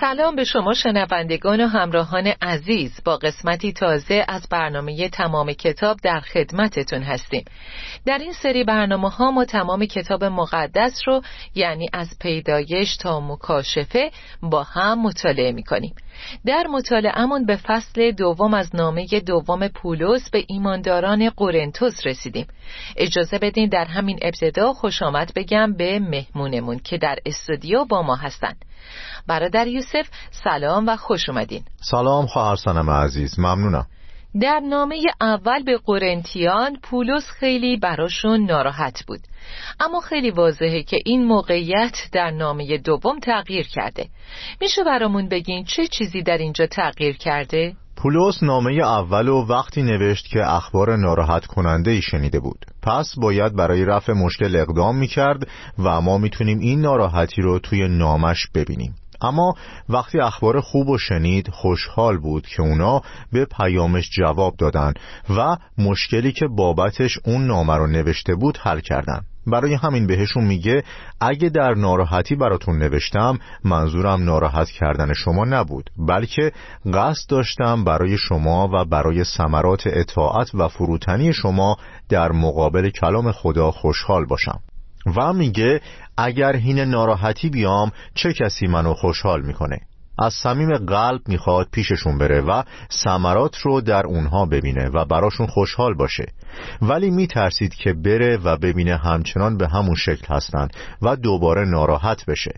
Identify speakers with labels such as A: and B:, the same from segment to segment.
A: سلام به شما شنوندگان و همراهان عزیز. با قسمتی تازه از برنامه تمام کتاب در خدمتتون هستیم. در این سری برنامه ها ما تمام کتاب مقدس رو یعنی از پیدایش تا مکاشفه با هم مطالعه می کنیم در مطالعهمون به فصل دوم از نامه دوم پولس به ایمانداران قرنتوس رسیدیم. اجازه بدین در همین ابتدا خوش آمد بگم به مهمونمون که در استودیو با ما هستند برادر یوسف سلام و خوش اومدین.
B: سلام خواهر سنم عزیز ممنونم.
A: در نامه اول به قرنتیان پولس خیلی براشون ناراحت بود. اما خیلی واضحه که این موقعیت در نامه دوم تغییر کرده. میشه برامون بگین چه چیزی در اینجا تغییر کرده؟
B: پولس نامه اول و وقتی نوشت که اخبار ناراحت کننده ای شنیده بود. پس باید برای رفع مشکل اقدام می‌کرد و ما می‌تونیم این ناراحتی رو توی نامش ببینیم. اما وقتی اخبار خوب و شنید خوشحال بود که اونا به پیامش جواب دادن و مشکلی که بابتش اون نامه رو نوشته بود حل کردن. برای همین بهشون میگه اگه در ناراحتی براتون نوشتم منظورم ناراحت کردن شما نبود بلکه قصد داشتم برای شما و برای ثمرات اطاعت و فروتنی شما در مقابل کلام خدا خوشحال باشم. و میگه اگر هین ناراحتی بیام چه کسی منو خوشحال می‌کنه؟ از صمیم قلب می‌خواد پیششون بره و ثمرات رو در اونها ببینه و براشون خوشحال باشه. ولی میترسید که بره و ببینه همچنان به همون شکل هستن و دوباره ناراحت بشه.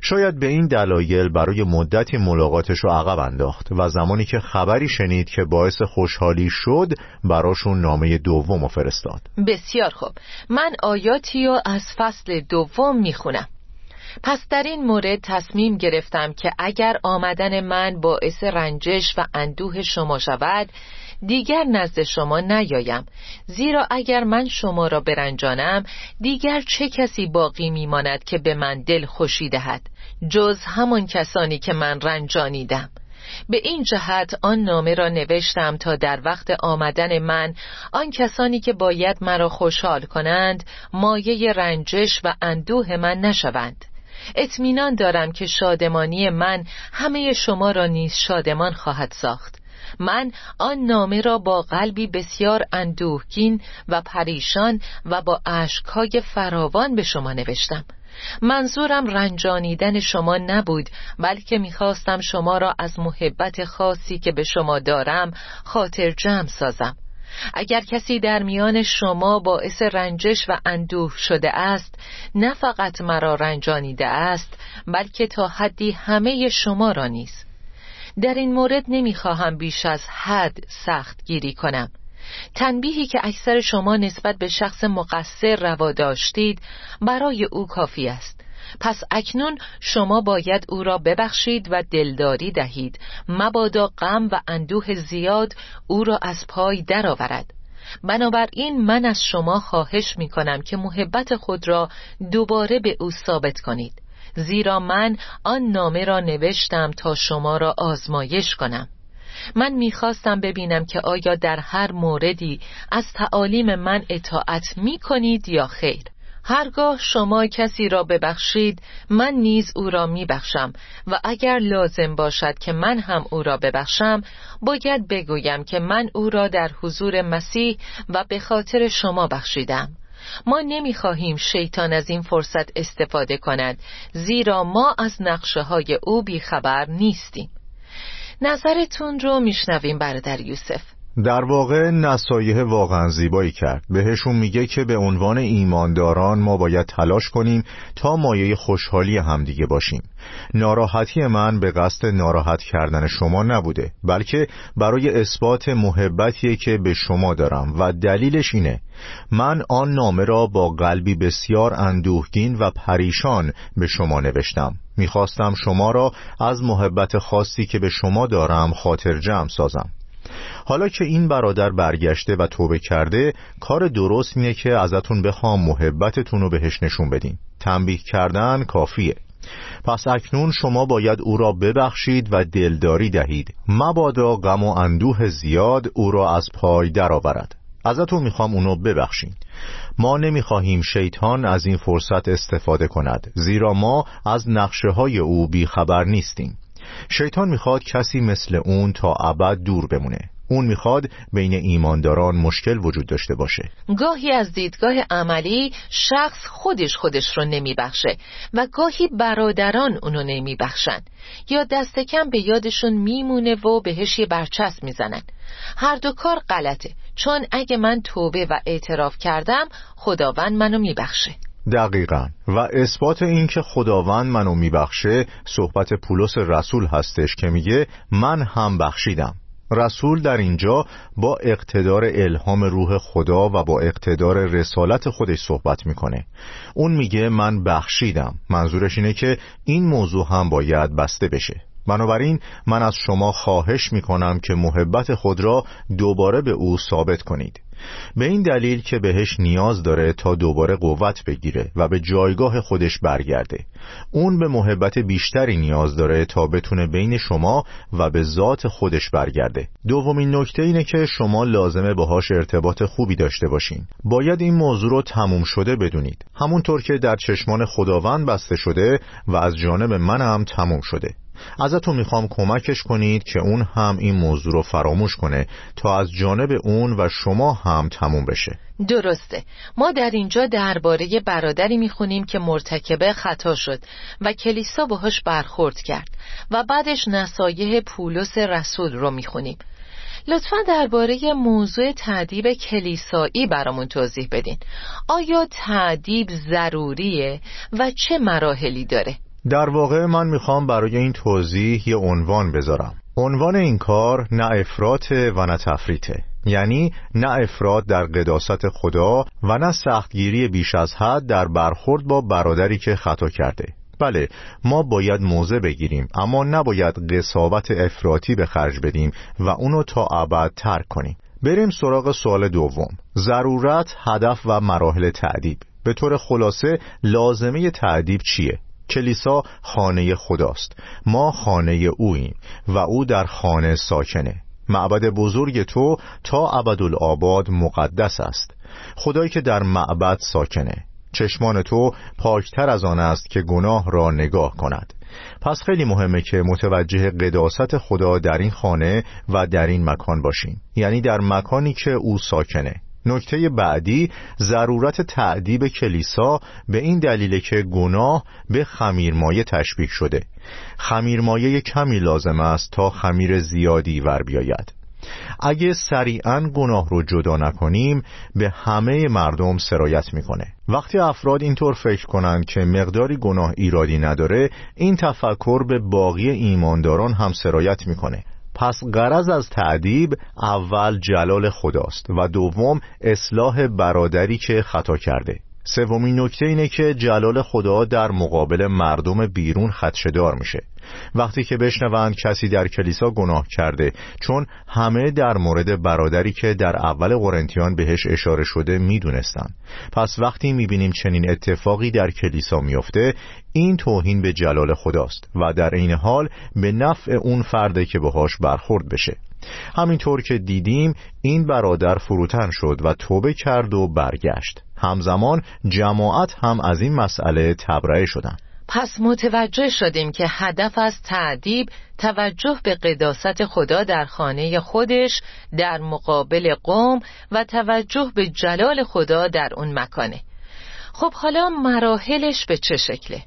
B: شاید به این دلایل برای مدتی ملاقاتش رو عقب انداخت و زمانی که خبری شنید که باعث خوشحالی شد براشون نامه دوم فرستاد.
A: بسیار خوب. من آیاتی رو از فصل دوم می‌خونم. پس در این مورد تصمیم گرفتم که اگر آمدن من باعث رنجش و اندوه شما شود دیگر نزد شما نیایم. زیرا اگر من شما را برنجانم دیگر چه کسی باقی میماند که به من دل خوشی دهد جز همان کسانی که من رنجانیدم. به این جهت آن نامه را نوشتم تا در وقت آمدن من آن کسانی که باید مرا خوشحال کنند مایه رنجش و اندوه من نشوند. اطمینان دارم که شادمانی من همه شما را نیز شادمان خواهد ساخت. من آن نامه را با قلبی بسیار اندوهگین و پریشان و با اشکهای فراوان به شما نوشتم. منظورم رنجانیدن شما نبود بلکه می‌خواستم شما را از محبت خاصی که به شما دارم خاطر جمع سازم. اگر کسی در میان شما باعث رنجش و اندوه شده است نه فقط مرا رنجانیده است بلکه تا حدی همه شما را نیز. در این مورد نمی‌خواهم بیش از حد سخت گیری کنم. تنبیهی که اکثر شما نسبت به شخص مقصر روا داشتید برای او کافی است. پس اکنون شما باید او را ببخشید و دلداری دهید. مبادا غم و اندوه زیاد او را از پای درآورد. بنابراین من از شما خواهش می کنم که محبت خود را دوباره به او ثابت کنید. زیرا من آن نامه را نوشتم تا شما را آزمایش کنم. من می‌خواستم ببینم که آیا در هر موردی از تعالیم من اطاعت می کنید یا خیر. هرگاه شما کسی را ببخشید من نیز او را میبخشم. و اگر لازم باشد که من هم او را ببخشم باید بگویم که من او را در حضور مسیح و به خاطر شما بخشیدم. ما نمی‌خواهیم شیطان از این فرصت استفاده کند زیرا ما از نقشه های او بیخبر نیستیم. نظرتون رو میشنویم برادر یوسف.
B: در واقع نصایح واقعا زیبایی کرد. بهشون میگه که به عنوان ایمانداران ما باید تلاش کنیم تا مایه خوشحالی همدیگه باشیم. ناراحتی من به قصد ناراحت کردن شما نبوده بلکه برای اثبات محبتیه که به شما دارم و دلیلش اینه. من آن نامه را با قلبی بسیار اندوهگین و پریشان به شما نوشتم. می‌خواستم شما را از محبت خاصی که به شما دارم خاطر جمع سازم. حالا که این برادر برگشته و توبه کرده کار درست اینه که ازتون بخوام محبتتون رو بهش نشون بدین. تنبیه کردن کافیه. پس اکنون شما باید او را ببخشید و دلداری دهید. مبادا غم و اندوه زیاد او را از پای درآورد. ازتون می‌خوام اونو ببخشین. ما نمی‌خواهیم شیطان از این فرصت استفاده کند زیرا ما از نقشه های او بیخبر نیستیم. شیطان می‌خواد کسی مثل اون تا ابد دور بمونه. اون می‌خواد بین ایمانداران مشکل وجود داشته باشه.
A: گاهی از دیدگاه عملی شخص خودش خودش رو نمیبخشه و گاهی برادران اونو نمیبخشن. یا دست کم به یادشون میمونه و بهش یه برچسب می‌زنن. هر دو کار غلطه. چون اگه من توبه و اعتراف کردم خداوند منو میبخشه.
B: دقیقا. و اثبات این که خداوند منو میبخشه صحبت پولس رسول هستش که میگه من هم بخشیدم. رسول در اینجا با اقتدار الهام روح خدا و با اقتدار رسالت خودش صحبت می‌کنه. اون میگه من بخشیدم. منظورش اینه که این موضوع هم باید بسته بشه. بنابراین من از شما خواهش می‌کنم که محبت خود را دوباره به او ثابت کنید. به این دلیل که بهش نیاز داره تا دوباره قوت بگیره و به جایگاه خودش برگرده. اون به محبت بیشتری نیاز داره تا بتونه بین شما و به ذات خودش برگرده. دومین نکته اینه که شما لازمه باهاش ارتباط خوبی داشته باشین. باید این موضوع رو تموم شده بدونید. همونطور که در چشمان خداوند بسته شده و از جانب من هم تموم شده. ازتون می‌خوام کمکش کنید که اون هم این موضوع رو فراموش کنه تا از جانب اون و شما هم تموم بشه.
A: درسته. ما در اینجا درباره برادری می‌خونیم که مرتکب خطا شد و کلیسا باهاش برخورد کرد و بعدش نصایح پولس رسول رو می‌خونیم. لطفا درباره موضوع تعدیب کلیسایی برامون توضیح بدین. آیا تعدیب ضروریه و چه مراحلی داره؟
B: در واقع من می‌خوام برای این توضیح یه عنوان بذارم. عنوان این کار نه افراط و نه تفریطه. یعنی نه افراد در قداست خدا و نه سختگیری بیش از حد در برخورد با برادری که خطا کرده. بله ما باید موضع بگیریم اما نباید قصاوت افراطی به خرج بدیم و اونو تا ابد ترک کنیم. بریم سراغ سوال دوم. ضرورت هدف و مراحل تعدیب. به طور خلاصه لازمه تعدیب چیه؟ کلیسا خانه خداست. ما خانه اوییم و او در خانه ساکنه. معبد بزرگ تو تا ابدالآباد مقدس است. خدایی که در معبد ساکنه. چشمان تو پاکتر از آن است که گناه را نگاه کند. پس خیلی مهمه که متوجه قداست خدا در این خانه و در این مکان باشیم. یعنی در مکانی که او ساکنه. نکته بعدی ضرورت تعدیب کلیسا به این دلیل که گناه به خمیرمایه تشبیه شده. خمیرمایه کمی لازم است تا خمیر زیادی ور بیاید. اگه سریعا گناه رو جدا نکنیم به همه مردم سرایت می‌کنه. وقتی افراد اینطور فکر کنند که مقداری گناه ایرادی نداره این تفکر به باقی ایمانداران هم سرایت می‌کنه. پس غرض از تعدیب اول جلال خداست و دوم اصلاح برادری که خطا کرده. سومین نکته اینه که جلال خدا در مقابل مردم بیرون خدشدار میشه. وقتی که بشنوند کسی در کلیسا گناه کرده چون همه در مورد برادری که در اول قرنتیان بهش اشاره شده می‌دونستن پس وقتی می‌بینیم چنین اتفاقی در کلیسا میفته این توهین به جلال خداست و در این حال به نفع اون فرده که باهاش برخورد بشه. همینطور که دیدیم این برادر فروتن شد و توبه کرد و برگشت. همزمان جماعت هم از این مسئله تبرئه شدند.
A: پس متوجه شدیم که هدف از تعدیب توجه به قداست خدا در خانه خودش در مقابل قوم و توجه به جلال خدا در اون مکانه. خب حالا مراحلش به چه شکله؟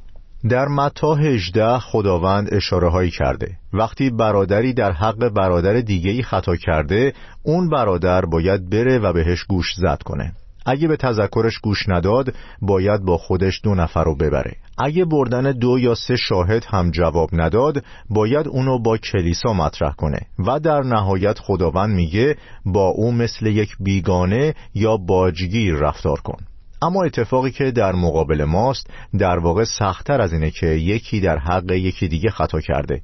B: در متا 18 خداوند اشاره هایی کرده. وقتی برادری در حق برادر دیگهی خطا کرده اون برادر باید بره و بهش گوش زد کنه. اگه به تذکرش گوش نداد باید با خودش دو نفر رو ببره. اگه بردن دو یا سه شاهد هم جواب نداد باید اونو با کلیسا مطرح کنه. و در نهایت خداوند میگه با او مثل یک بیگانه یا باجگیر رفتار کن. اما اتفاقی که در مقابل ماست در واقع سختتر از اینه که یکی در حق یکی دیگه خطا کرده.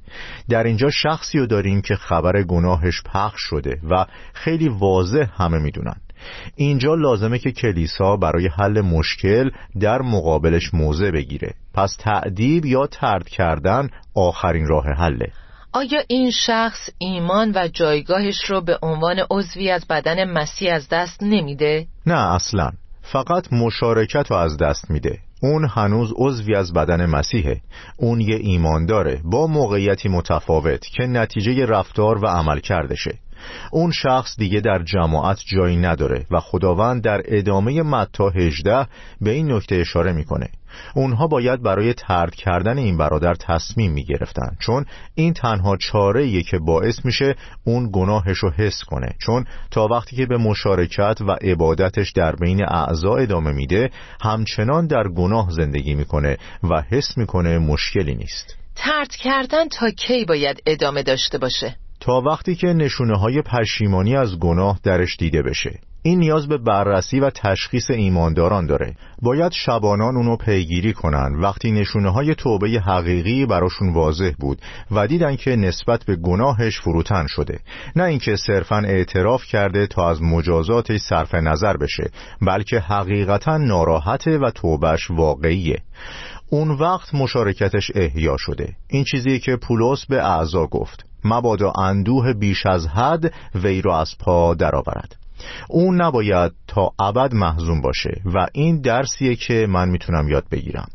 B: در اینجا شخصی رو داریم که خبر گناهش پخش شده و خیلی واضح همه می‌دونن. اینجا لازمه که کلیسا برای حل مشکل در مقابلش موضع بگیره. پس تعدیب یا ترد کردن آخرین راه حله.
A: آیا این شخص ایمان و جایگاهش رو به عنوان عضوی از بدن مسیح از دست نمیده؟
B: نه اصلا. فقط مشارکت رو از دست میده. اون هنوز عضوی از بدن مسیحه. اون یه ایمان داره با موقعیتی متفاوت که نتیجه رفتار و عمل کردشه. اون شخص دیگه در جماعت جایی نداره و خداوند در ادامه متا 18 به این نکته اشاره می‌کنه. اونها باید برای ترد کردن این برادر تصمیم می گرفتن چون این تنها چاره که باعث میشه اون گناهش رو حس کنه. چون تا وقتی که به مشارکت و عبادتش در بین اعضا ادامه میده همچنان در گناه زندگی می‌کنه و حس می‌کنه مشکلی نیست.
A: ترد کردن تا کی باید ادامه داشته باشه؟
B: تا وقتی که نشونه های پشیمانی از گناه درش دیده بشه. این نیاز به بررسی و تشخیص ایمانداران داره. باید شبانان اونو پیگیری کنن. وقتی نشونه های توبه حقیقی براشون واضح بود و دیدن که نسبت به گناهش فروتن شده. نه اینکه صرفا اعتراف کرده تا از مجازاتش صرف نظر بشه بلکه حقیقتا ناراحته و توبهش واقعیه. اون وقت مشارکتش احیا شده. این چیزی که پولس به اعضا گفت مبادا اندوه بیش از حد وی را از پا درآورد. اون نباید تا ابد محزون باشه و این درسیه که من می‌تونم یاد بگیرم.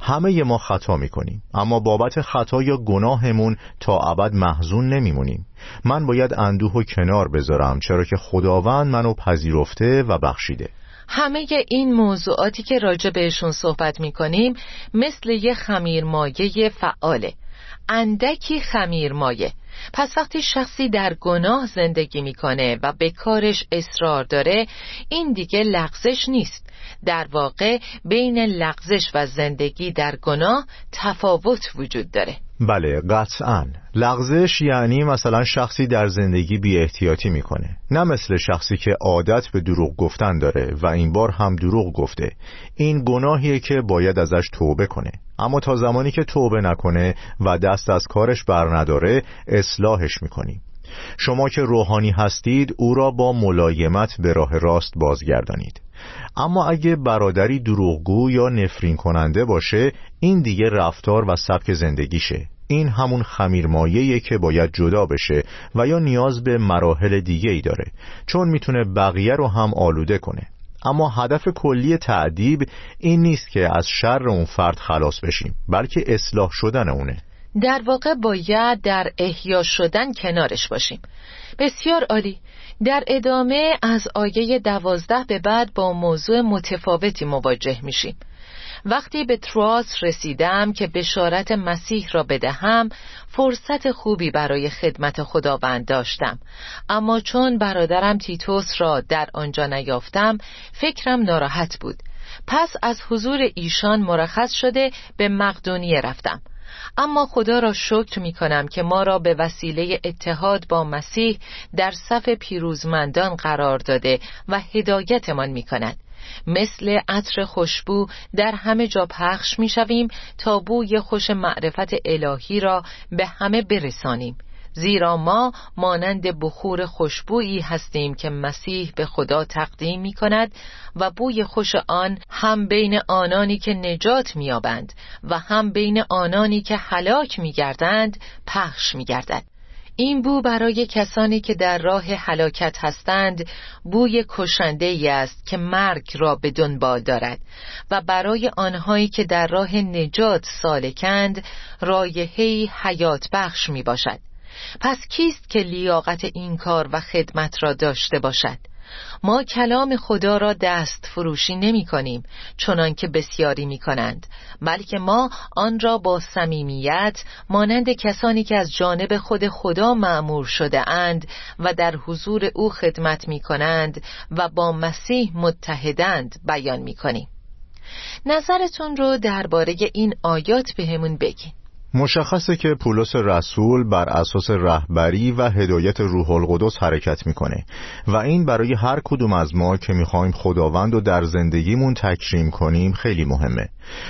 B: همه ما خطا می‌کنیم اما بابت خطا یا گناهمون تا ابد محزون نمیمونیم. من باید اندوه و کنار بذارم چرا که خداوند منو پذیرفته و بخشیده.
A: همه این موضوعاتی که راجع بهشون صحبت می‌کنیم مثل یه خمیر مایه فعاله. اندکی خمیر مایه. پس وقتی شخصی در گناه زندگی می‌کنه و به کارش اصرار داره این دیگه لغزش نیست. در واقع بین لغزش و زندگی در گناه تفاوت وجود داره.
B: بله قطعا. لغزش یعنی مثلا شخصی در زندگی بی احتیاطی می‌کنه. نه مثل شخصی که عادت به دروغ گفتن داره و این بار هم دروغ گفته. این گناهیه که باید ازش توبه کنه. اما تا زمانی که توبه نکنه و دست از کارش بر نداره اصلاحش می‌کنیم شما که روحانی هستید او را با ملایمت به راه راست بازگردانید. اما اگه برادری دروغگو یا نفرین کننده باشه این دیگه رفتار و سبک زندگیشه. این همون خمیرمایه که باید جدا بشه و یا نیاز به مراحل دیگه ای داره چون می‌تونه بقیه رو هم آلوده کنه. اما هدف کلی تعدیب این نیست که از شر اون فرد خلاص بشیم بلکه اصلاح شدن اونه.
A: در واقع باید در احیا شدن کنارش باشیم. بسیار عالی. در ادامه از آیه دوازده به بعد با موضوع متفاوتی مواجه میشیم. وقتی به تراس رسیدم که بشارت مسیح را بدهم فرصت خوبی برای خدمت خداوند داشتم. اما چون برادرم تیتوس را در آنجا نیافتم فکرم ناراحت بود. پس از حضور ایشان مرخص شده به مقدونیه رفتم. اما خدا را شکر می کنم که ما را به وسیله اتحاد با مسیح در صف پیروزمندان قرار داده و هدایتمان می کند مثل عطر خوشبو در همه جا پخش می شویم تا بوی خوش معرفت الهی را به همه برسانیم. زیرا ما مانند بخور خوشبویی هستیم که مسیح به خدا تقدیم می کند و بوی خوش آن هم بین آنانی که نجات میابند و هم بین آنانی که هلاک میگردند پخش میگردد. این بو برای کسانی که در راه هلاکت هستند بوی کشنده ای است که مرگ را به دنبال دارد و برای آنهایی که در راه نجات سالکند رایحه‌ای حیات بخش می باشد پس کیست که لیاقت این کار و خدمت را داشته باشد؟ ما کلام خدا را دست فروشی نمی کنیم چنان که بسیاری می کنند بلکه ما آن را با صمیمیت مانند کسانی که از جانب خود خدا معمور شده اند و در حضور او خدمت می کنند و با مسیح متحدند بیان می کنیم. نظرتون رو درباره این آیات بهمون بگین.
B: مشخصه که پولس رسول بر اساس رهبری و هدایت روح القدس حرکت می‌کنه و این برای هر کدوم از ما که می‌خوایم خداوند رو در زندگیمون تکریم کنیم خیلی مهمه.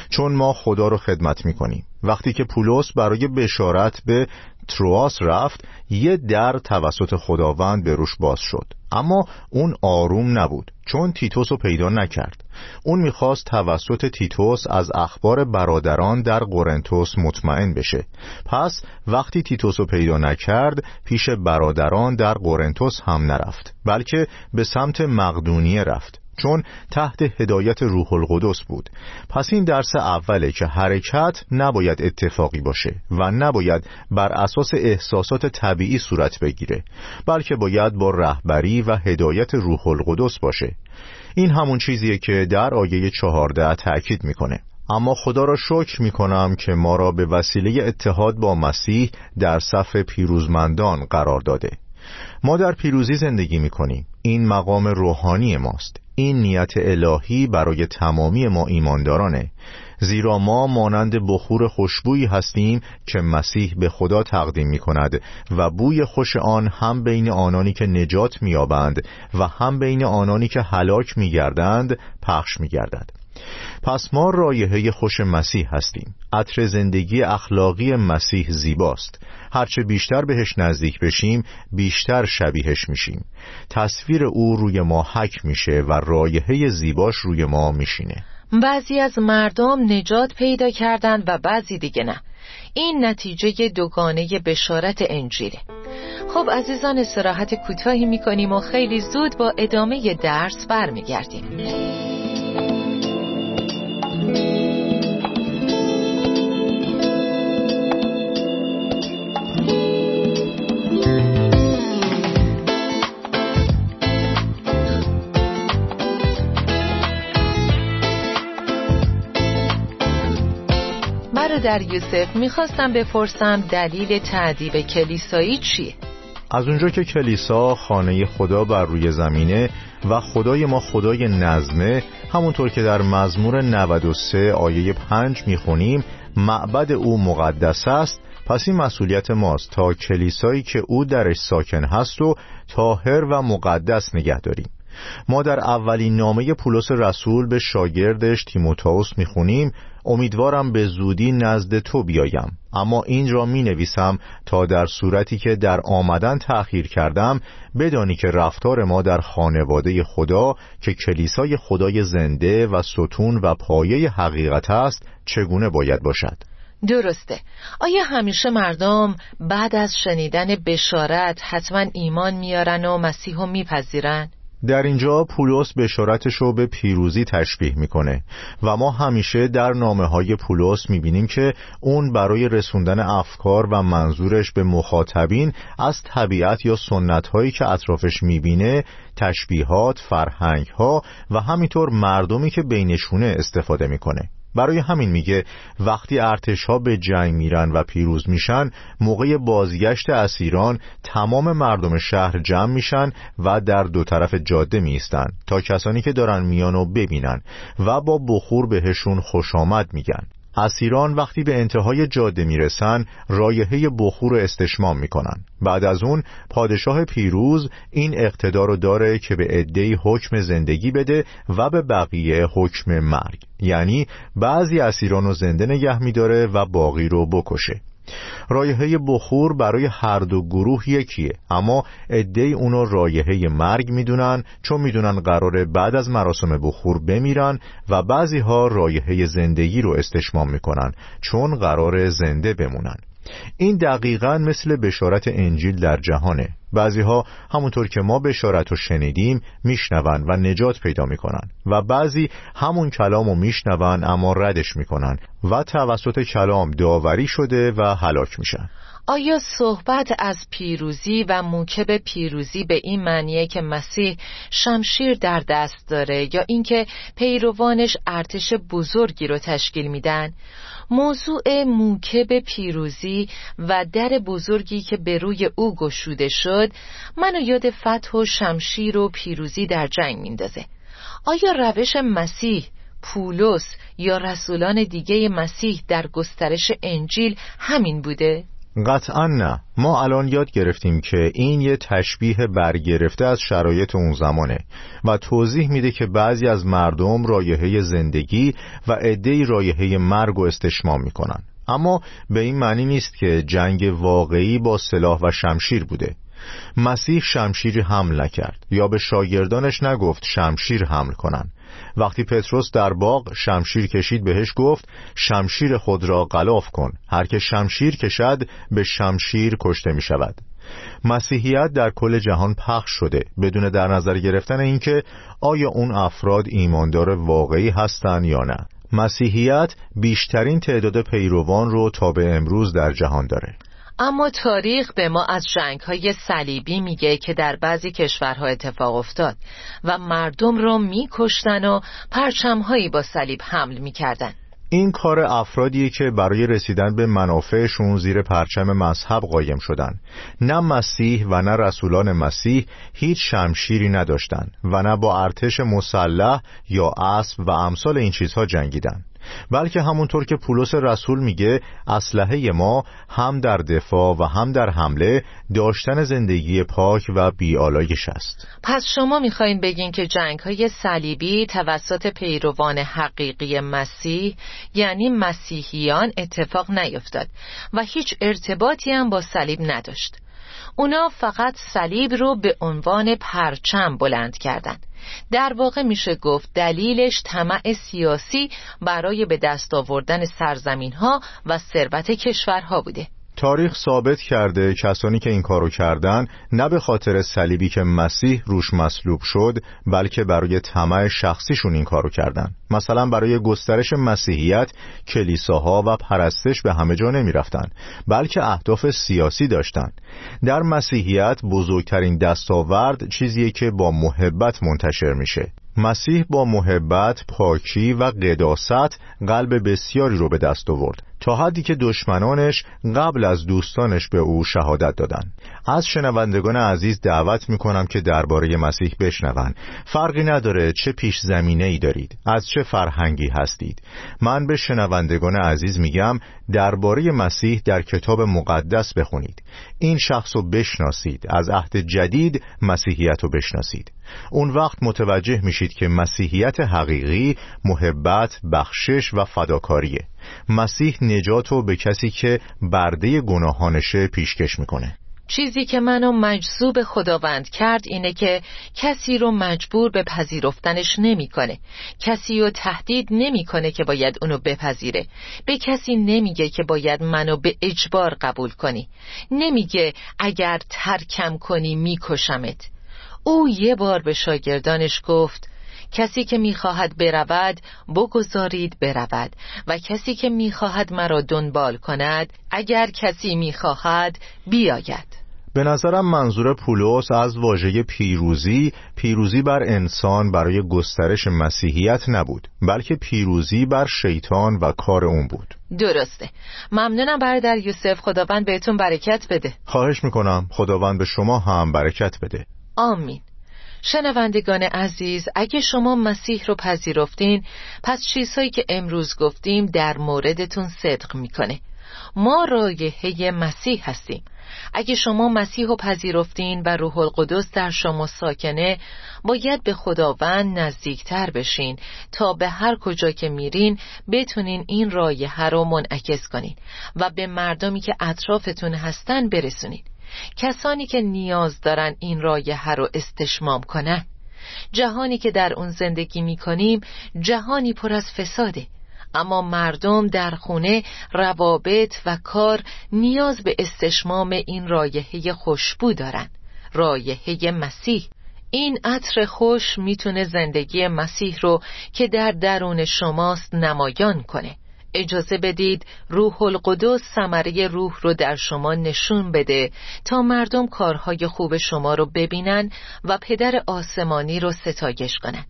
B: چون ما خدا رو خدمت می‌کنیم. وقتی که پولس برای بشارت به ترواس رفت یه در توسط خداوند به روش باز شد. اما اون آروم نبود چون تیتوس رو پیدا نکرد. اون می‌خواست توسط تیتوس از اخبار برادران در قرنتوس مطمئن بشه. پس وقتی تیتوس رو پیدا نکرد پیش برادران در قرنتوس هم نرفت بلکه به سمت مقدونیه رفت. چون تحت هدایت روح القدس بود. پس این درس اوله که حرکت نباید اتفاقی باشه و نباید بر اساس احساسات طبیعی صورت بگیره بلکه باید با رهبری و هدایت روح القدس باشه. این همون چیزیه که در آیه چهارده تأکید می‌کنه. اما خدا را شکر می کنم که ما را به وسیله اتحاد با مسیح در صف پیروزمندان قرار داده. ما در پیروزی زندگی می کنیم این مقام روحانی ماست. این نیت الهی برای تمامی ما ایماندارانه. زیرا ما مانند بخور خوشبویی هستیم که مسیح به خدا تقدیم می کند و بوی خوش آن هم بین آنانی که نجات میابند و هم بین آنانی که هلاک میگردند پخش میگردد. پس ما رایحه خوش مسیح هستیم. عطر زندگی اخلاقی مسیح زیباست. هرچه بیشتر بهش نزدیک بشیم بیشتر شبیهش میشیم. تصویر او روی ما حک میشه و رایحه زیباش روی ما میشینه.
A: بعضی از مردم نجات پیدا کردند و بعضی دیگه نه. این نتیجه دوگانه بشارت انجیله. خب عزیزان استراحت کوتاهی می‌کنیم و خیلی زود با ادامه درس برمیگردیم. در یوسف می‌خواستم بپرسم دلیل تعدیب کلیسایی چیه؟
B: از اونجا که کلیسا خانه خدا بر روی زمینه و خدای ما خدای نظمه همونطور که در مزمور 93 آیه 5 می‌خونیم معبد او مقدس است. پس این مسئولیت ماست تا کلیسایی که او درش ساکن هست و طاهر و مقدس نگه داریم. ما در اولین نامه پولس رسول به شاگردش تیموتائوس می‌خونیم. امیدوارم به زودی نزد تو بیایم. اما این را می نویسم تا در صورتی که در آمدن تأخیر کردم بدانی که رفتار ما در خانواده خدا که کلیسای خدای زنده و ستون و پایه حقیقت است چگونه باید باشد؟
A: درسته. آیا همیشه مردم بعد از شنیدن بشارت حتما ایمان میارن و مسیح رو میپذیرن؟
B: در اینجا پولس بشارتش رو به پیروزی تشبیه می‌کنه و ما همیشه در نامه های پولس می‌بینیم که اون برای رسوندن افکار و منظورش به مخاطبین از طبیعت یا سنت هایی که اطرافش می‌بینه تشبیهات، فرهنگ ها و همینطور مردمی که بینشونه استفاده می‌کنه. برای همین میگه وقتی ارتش ها به جنگ میرن و پیروز میشن موقع بازگشت اسیران تمام مردم شهر جمع میشن و در دو طرف جاده میستن تا کسانی که دارن میانو ببینن و با بخور بهشون خوش آمد میگن. اسیران وقتی به انتهای جاده می‌رسن رایحه بخور رو استشمام می‌کنن. بعد از اون پادشاه پیروز این اقتدار رو داره که به عدهای حکم زندگی بده و به بقیه حکم مرگ. یعنی بعضی اسیران رو زنده نگه میداره و باقی رو بکشه. رایحه بخور برای هر دو گروه یکیه. اما عدهای اونو رایحه مرگ می‌دونن چون می‌دونن قراره بعد از مراسم بخور بمیرن و بعضی ها رایحه زندگی رو استشمام می‌کنن چون قرار زنده بمونن. این دقیقا مثل بشارت انجیل در جهانه. بعضی ها همونطور که ما بشارت رو شنیدیم میشنون و نجات پیدا می‌کنن. و بعضی همون کلام رو میشنون اما ردش می‌کنن. و توسط کلام داوری شده و هلاک میشن.
A: آیا صحبت از پیروزی و موکب پیروزی به این معنیه که مسیح شمشیر در دست داره یا اینکه پیروانش ارتش بزرگی رو تشکیل میدن؟ موضوع موکب پیروزی و در بزرگی که به روی او گشوده شد منو یاد فتح و شمشیر و پیروزی در جنگ میندازه آیا روش مسیح پولس یا رسولان دیگه مسیح در گسترش انجیل همین بوده؟
B: قطعا نه. ما الان یاد گرفتیم که این یه تشبیه برگرفته از شرایط اون زمانه و توضیح میده که بعضی از مردم رایحه زندگی و عدهای رایحه مرگ و استشمام می‌کنن. اما به این معنی نیست که جنگ واقعی با سلاح و شمشیر بوده. مسیح شمشیری حمل نکرد. یا به شاگردانش نگفت شمشیر حمل کنن. وقتی پتروس در باغ شمشیر کشید بهش گفت شمشیر خود را غلاف کن هر که شمشیر کشد به شمشیر کشته می شود. مسیحیت در کل جهان پخش شده بدون در نظر گرفتن اینکه آیا اون افراد ایماندار واقعی هستند یا نه. مسیحیت بیشترین تعداد پیروان رو تا به امروز در جهان داره.
A: اما تاریخ به ما از جنگ های صلیبی میگه که در بعضی کشورها اتفاق افتاد و مردم رو میکشتن و پرچمهایی با صلیب حمل می‌کردن.
B: این کار افرادیه که برای رسیدن به منافعشون زیر پرچم مذهب قایم شدن. نه مسیح و نه رسولان مسیح هیچ شمشیری نداشتند و نه با ارتش مسلح یا اسب و امثال این چیزها جنگیدن. بلکه همونطور که پولس رسول میگه اسلحه ما هم در دفاع و هم در حمله داشتن زندگی پاک و بیالایش است.
A: پس شما می‌خواین بگین که جنگ های صلیبی توسط پیروان حقیقی مسیح یعنی مسیحیان اتفاق نیفتاد و هیچ ارتباطی هم با صلیب نداشت. اونا فقط صلیب رو به عنوان پرچم بلند کردند. در واقع میشه گفت دلیلش طمع سیاسی برای به دست آوردن سرزمین ها و ثروت کشورها بوده
B: تاریخ ثابت کرده کسانی که این کارو کردن نه به خاطر صلیبی که مسیح روش مصلوب شد بلکه برای طمع شخصیشون این کارو کردن. مثلا برای گسترش مسیحیت کلیساها و پرستش به همه جا نمی رفتن بلکه اهداف سیاسی داشتن. در مسیحیت بزرگترین دستاورد چیزیه که با محبت منتشر میشه. مسیح با محبت، پاکی و قداست قلب بسیاری رو به دست آورد. تا حدی که دشمنانش قبل از دوستانش به او شهادت دادند. از شنوندگان عزیز دعوت می‌کنم که درباره مسیح بشنون فرقی نداره چه پیش زمینه ای دارید از چه فرهنگی هستید. من به شنوندگان عزیز میگم درباره مسیح در کتاب مقدس بخونید. این شخص رو بشناسید از عهد جدید مسیحیت بشناسید. اون وقت متوجه میشید که مسیحیت حقیقی محبت، بخشش و فداکاریه. مسیح نجات رو به کسی که برده گناهانشه پیشکش می‌کنه.
A: چیزی که منو مجذوب خداوند کرد اینه که کسی رو مجبور به پذیرفتنش نمی‌کنه. کسی رو تهدید نمی‌کنه که باید اونو بپذیره. به کسی نمیگه که باید منو به اجبار قبول کنی. نمیگه اگر ترکم کنی میکشمت. او یه بار به شاگردانش گفت کسی که می‌خواهد برود بگذارید برود و کسی که می‌خواهد مرا دنبال کند اگر کسی می‌خواهد بیاید.
B: به نظرم منظور پولس از واژه پیروزی پیروزی بر انسان برای گسترش مسیحیت نبود بلکه پیروزی بر شیطان و کار اون بود.
A: درسته. ممنونم برادر یوسف. خداوند بهتون برکت بده.
B: خواهش می‌کنم. خداوند به شما هم برکت بده.
A: آمین. شنوندگان عزیز اگه شما مسیح رو پذیرفتین پس چیزهایی که امروز گفتیم در موردتون صدق می‌کنه. ما رایحه مسیح هستیم. اگه شما مسیح رو پذیرفتین و روح القدس در شما ساکنه باید به خداوند نزدیکتر بشین تا به هر کجا که میرین بتونین این رایحه رو منعکس کنین و به مردمی که اطرافتون هستن برسونین. کسانی که نیاز دارن این رایه رو استشمام کنن. جهانی که در اون زندگی می کنیم جهانی پر از فساده. اما مردم در خونه روابط و کار نیاز به استشمام این رایحه خوشبو دارن. رایحه مسیح. این عطر خوش می‌تونه زندگی مسیح رو که در درون شماست نمایان کنه. اجازه بدید روح القدس ثمره روح رو در شما نشون بده تا مردم کارهای خوب شما رو ببینن و پدر آسمانی رو ستایش کنن.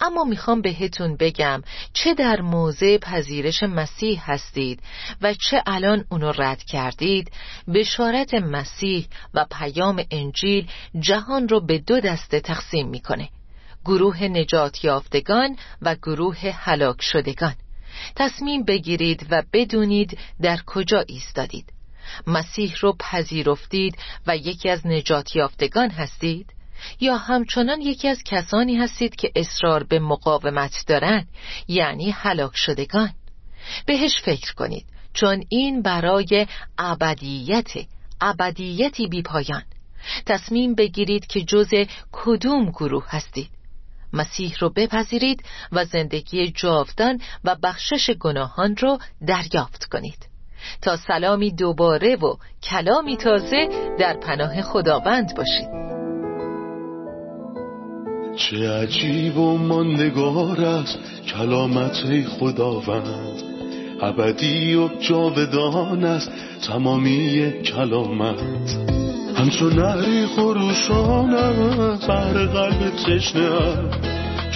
A: اما می‌خوام بهتون بگم چه در موضع پذیرش مسیح هستید و چه الان اونو رد کردید بشارت مسیح و پیام انجیل جهان رو به دو دسته تقسیم می‌کنه. گروه نجات یافتگان و گروه هلاک شدگان. تصمیم بگیرید و بدونید در کجا ایستادید. مسیح رو پذیرفتید و یکی از نجات یافتگان هستید؟ یا همچنان یکی از کسانی هستید که اصرار به مقاومت دارند یعنی هلاک شدگان؟ بهش فکر کنید چون این برای ابدیت ابدیتی بی پایان تصمیم بگیرید که جز کدوم گروه هستید. مسیح رو بپذیرید و زندگی جاودان و بخشش گناهان رو دریافت کنید. تا سلامی دوباره و کلامی تازه در پناه خداوند باشید.
C: چه عجیب و ماندگار است کلامت خداوند. ابدی و جاودان است تمامی کلامت. همچون نهری خروشان است بر قلب تشنه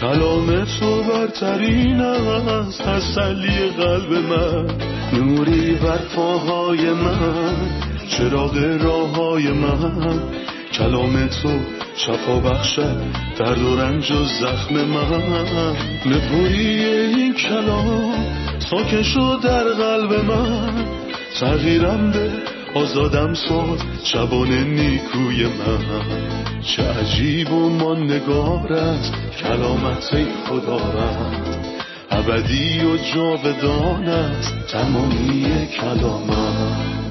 C: کلام تو برترین است تسلی قلب من. نوری بر پاهای من چراغ راه های من. کلام تو شفا بخشد درد و رنج و زخم من. نپوری این کلام ساکن شد در قلب من. تغییرم به آزادم ساز شبان نیکوی من. چه عجیب و ماندگار است کلامت خدا رد ابدی و جاودان است تمامی کلامت.